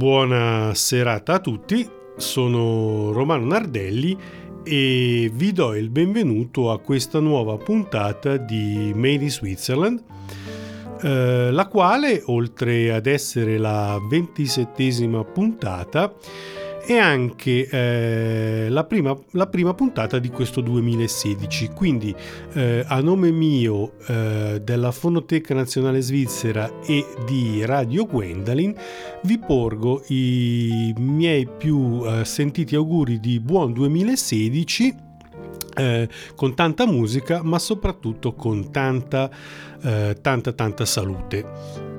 Buona serata a tutti, sono Romano Nardelli e vi do il benvenuto a questa nuova puntata di Made in Switzerland, eh, la quale, oltre ad essere la ventisettesima puntata, è anche eh, la, prima, la, prima, puntata di questo 2016. Quindi eh, a nome mio, eh, della Fonoteca Nazionale Svizzera e di Radio Gwendalin vi porgo i miei più eh, sentiti auguri di buon 2016. Eh, con tanta musica ma soprattutto con tanta eh, tanta tanta salute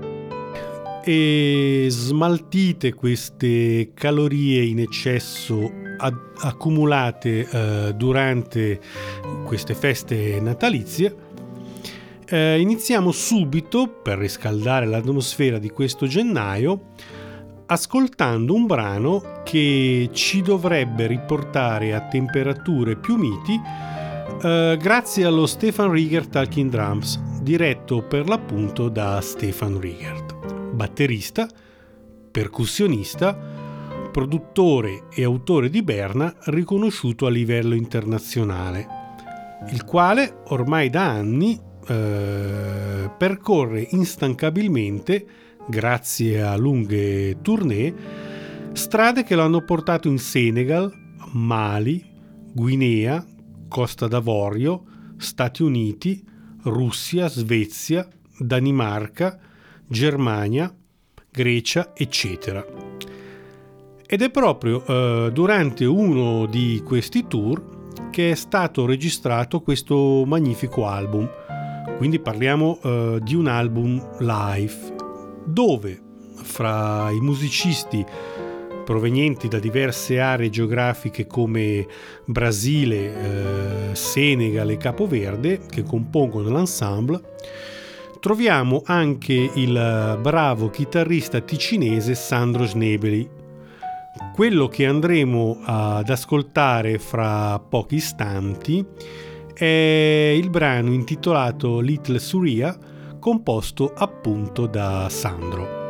e smaltite queste calorie in eccesso ad- accumulate eh, durante queste feste natalizie, eh, iniziamo subito, per riscaldare l'atmosfera di questo gennaio, ascoltando un brano che ci dovrebbe riportare a temperature più miti eh, grazie allo Stefan Rieger Talking Drums, diretto per l'appunto da Stefan Riegert batterista, percussionista, produttore e autore di Berna riconosciuto a livello internazionale, il quale ormai da anni eh, percorre instancabilmente, grazie a lunghe tournée, strade che lo hanno portato in Senegal, Mali, Guinea, Costa d'Avorio, Stati Uniti, Russia, Svezia, Danimarca, Germania, Grecia, eccetera. Ed è proprio eh, durante uno di questi tour che è stato registrato questo magnifico album. Quindi parliamo eh, di un album live, dove fra i musicisti provenienti da diverse aree geografiche come Brasile, eh, Senegal e Capoverde, che compongono l'ensemble, troviamo anche il bravo chitarrista ticinese Sandro Snebeli. Quello che andremo ad ascoltare fra pochi istanti è il brano intitolato Little Suria, composto appunto da Sandro.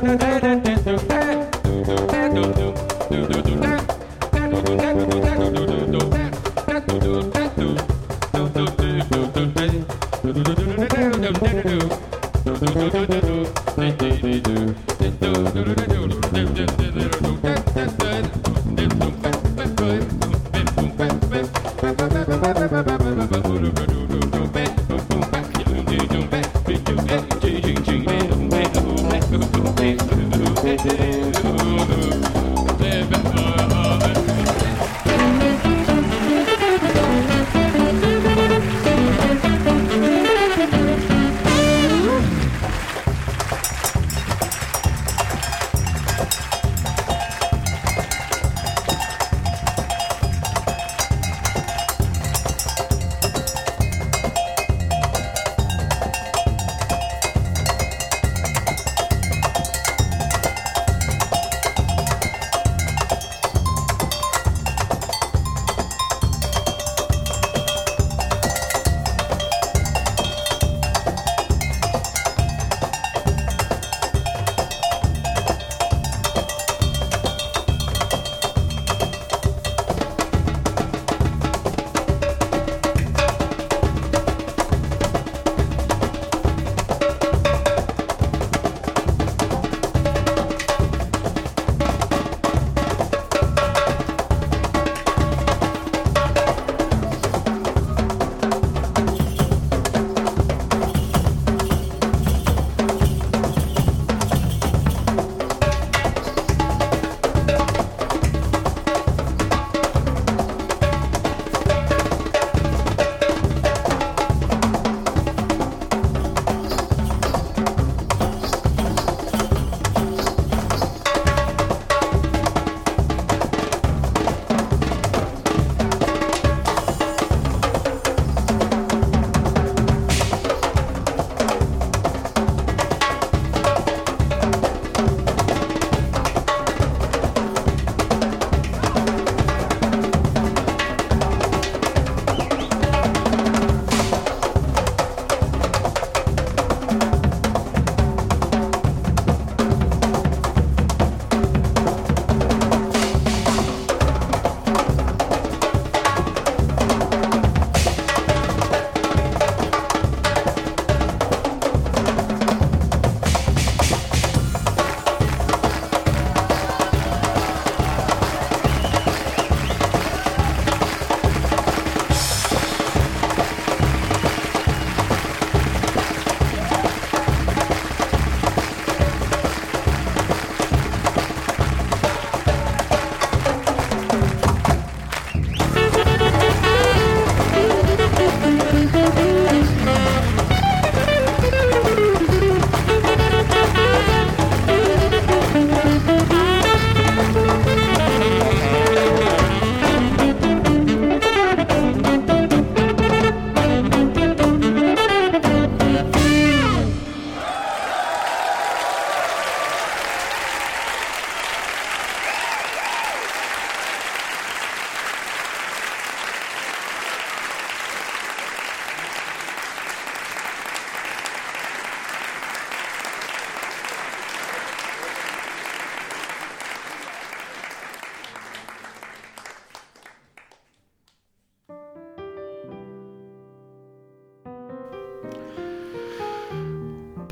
da da da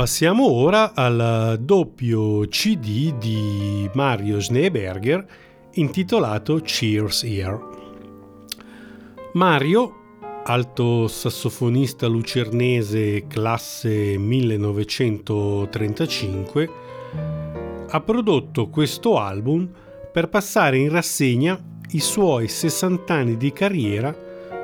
Passiamo ora al doppio CD di Mario Schneeberger intitolato Cheers Here. Mario, alto sassofonista lucernese classe 1935, ha prodotto questo album per passare in rassegna i suoi 60 anni di carriera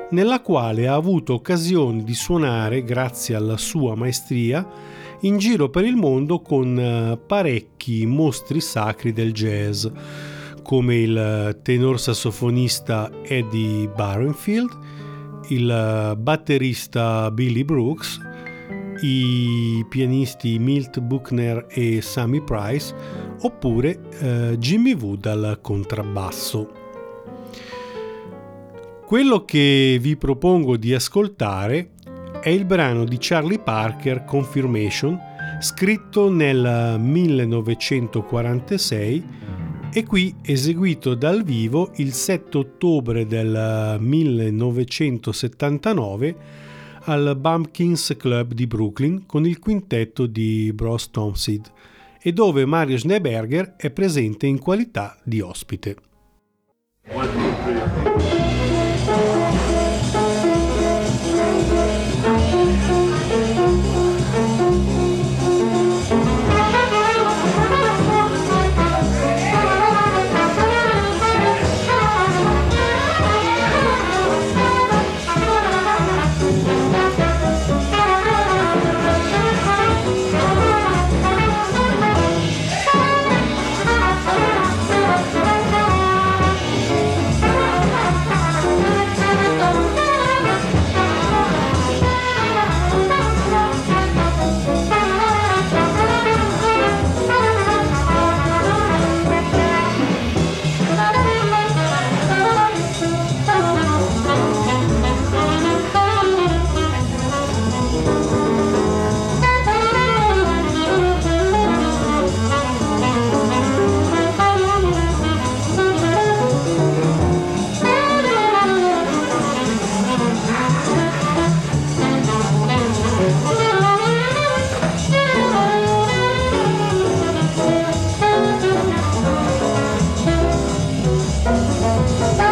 nella quale ha avuto occasione di suonare grazie alla sua maestria in giro per il mondo con eh, parecchi mostri sacri del jazz, come il tenor sassofonista Eddie Barenfield, il eh, batterista Billy Brooks, i pianisti Milt Buchner e Sammy Price, oppure eh, Jimmy Wood al contrabbasso. Quello che vi propongo di ascoltare è il brano di Charlie Parker Confirmation scritto nel 1946 e qui eseguito dal vivo il 7 ottobre del 1979 al Bumpkins Club di Brooklyn con il quintetto di Bros Tomsid e dove Mario Schneeberger è presente in qualità di ospite. 啊。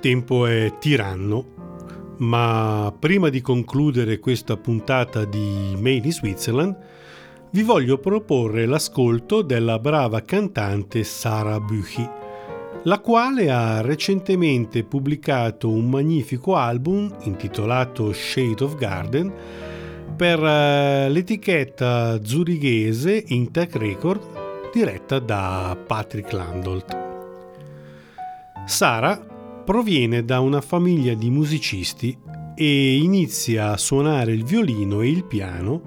Tempo è tiranno, ma prima di concludere questa puntata di Made in Switzerland, vi voglio proporre l'ascolto della brava cantante Sara Buchi, la quale ha recentemente pubblicato un magnifico album intitolato Shade of Garden per eh, l'etichetta zurighese Intec Record diretta da Patrick Landolt. Sara proviene da una famiglia di musicisti e inizia a suonare il violino e il piano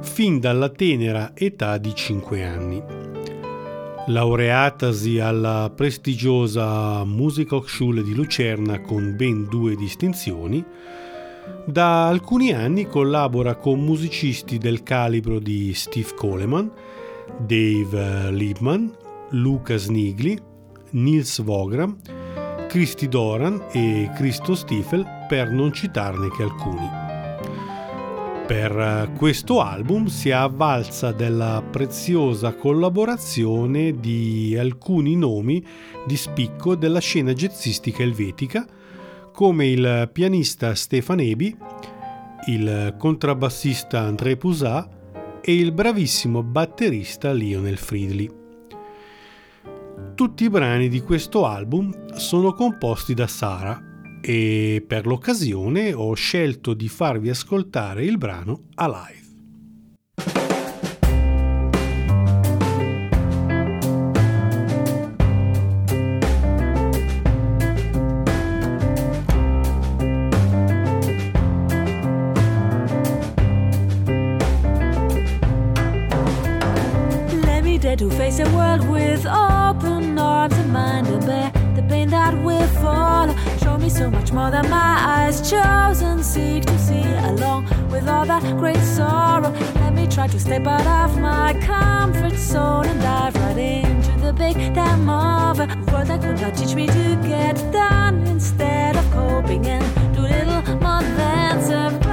fin dalla tenera età di 5 anni. Laureatasi alla prestigiosa Musikhochschule di Lucerna con ben due distinzioni, da alcuni anni collabora con musicisti del calibro di Steve Coleman, Dave Liebman, Lucas Nigli, Nils Vogram Christy Doran e Christo Stiefel per non citarne che alcuni. Per eh, questo album si è avvalsa della preziosa collaborazione di alcuni nomi di spicco della scena jazzistica elvetica, come il pianista Stefan Ebi, il contrabbassista André Pousat e il bravissimo batterista Lionel Friedli. Tutti i brani di questo album sono composti da Sara e per l'occasione ho scelto di farvi ascoltare il brano Alive. To face a world with open arms and mind to bear the pain that will follow. Show me so much more than my eyes chose and seek to see, along with all that great sorrow. Let me try to step out of my comfort zone and dive right into the big damn a world that could not teach me to get done instead of coping and do little more than survive.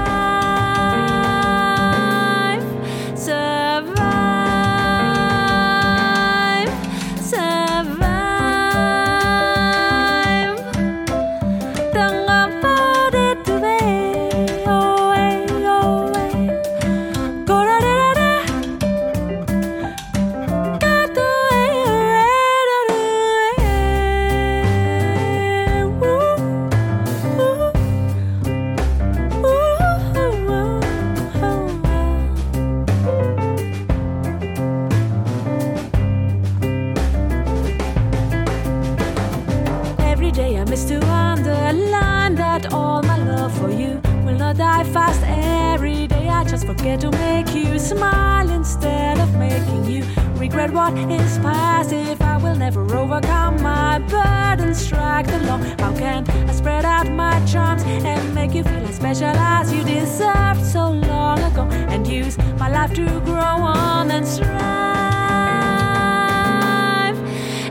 Forget to make you smile instead of making you regret what is past. If I will never overcome my burden, strike the law. How can I spread out my charms and make you feel as special as you deserved so long ago? And use my life to grow on and strive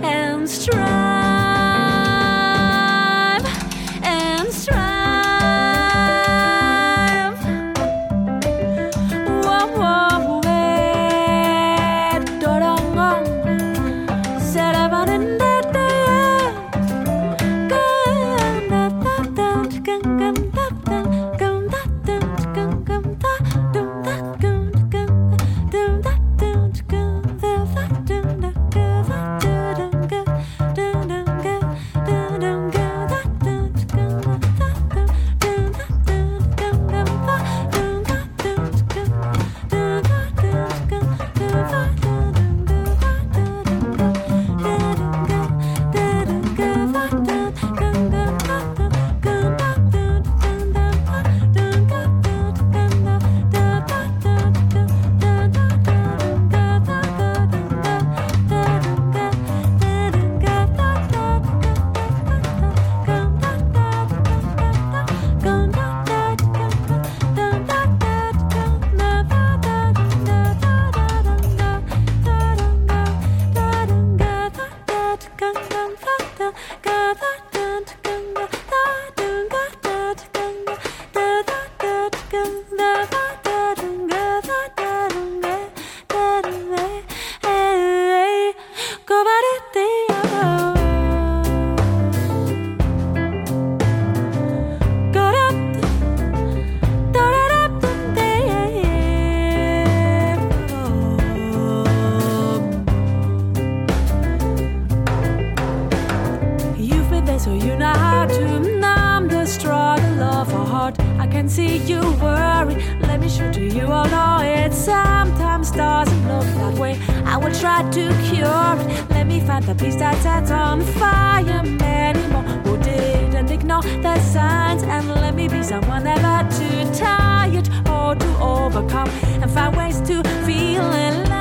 and strive. Find the peace that's set on fire. Many more who didn't ignore the signs, and let me be someone never too tired or to overcome and find ways to feel alive.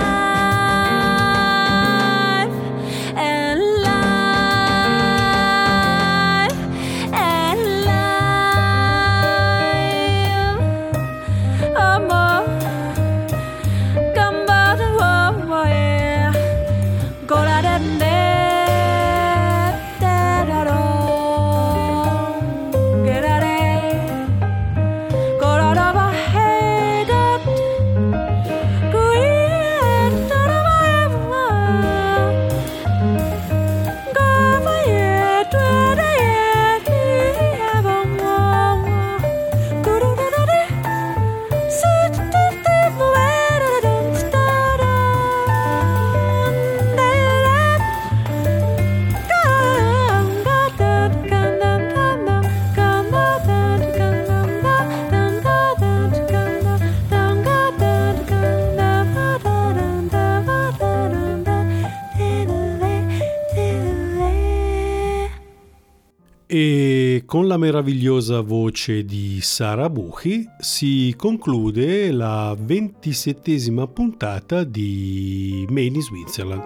La meravigliosa voce di Sara Buchi si conclude la ventisettesima puntata di Made in Switzerland.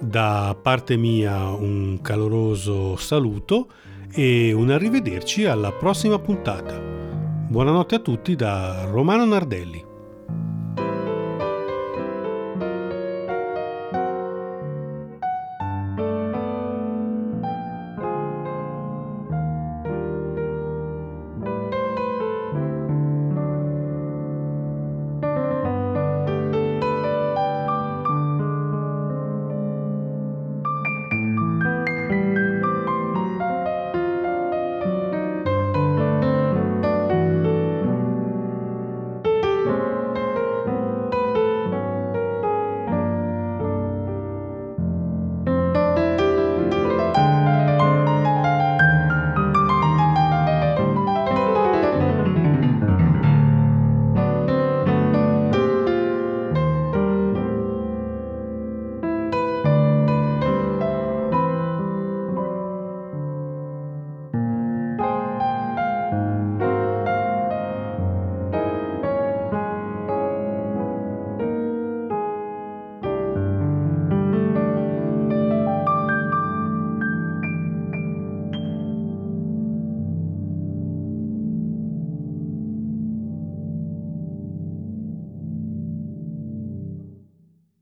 Da parte mia un caloroso saluto e un arrivederci alla prossima puntata. Buonanotte a tutti da Romano Nardelli.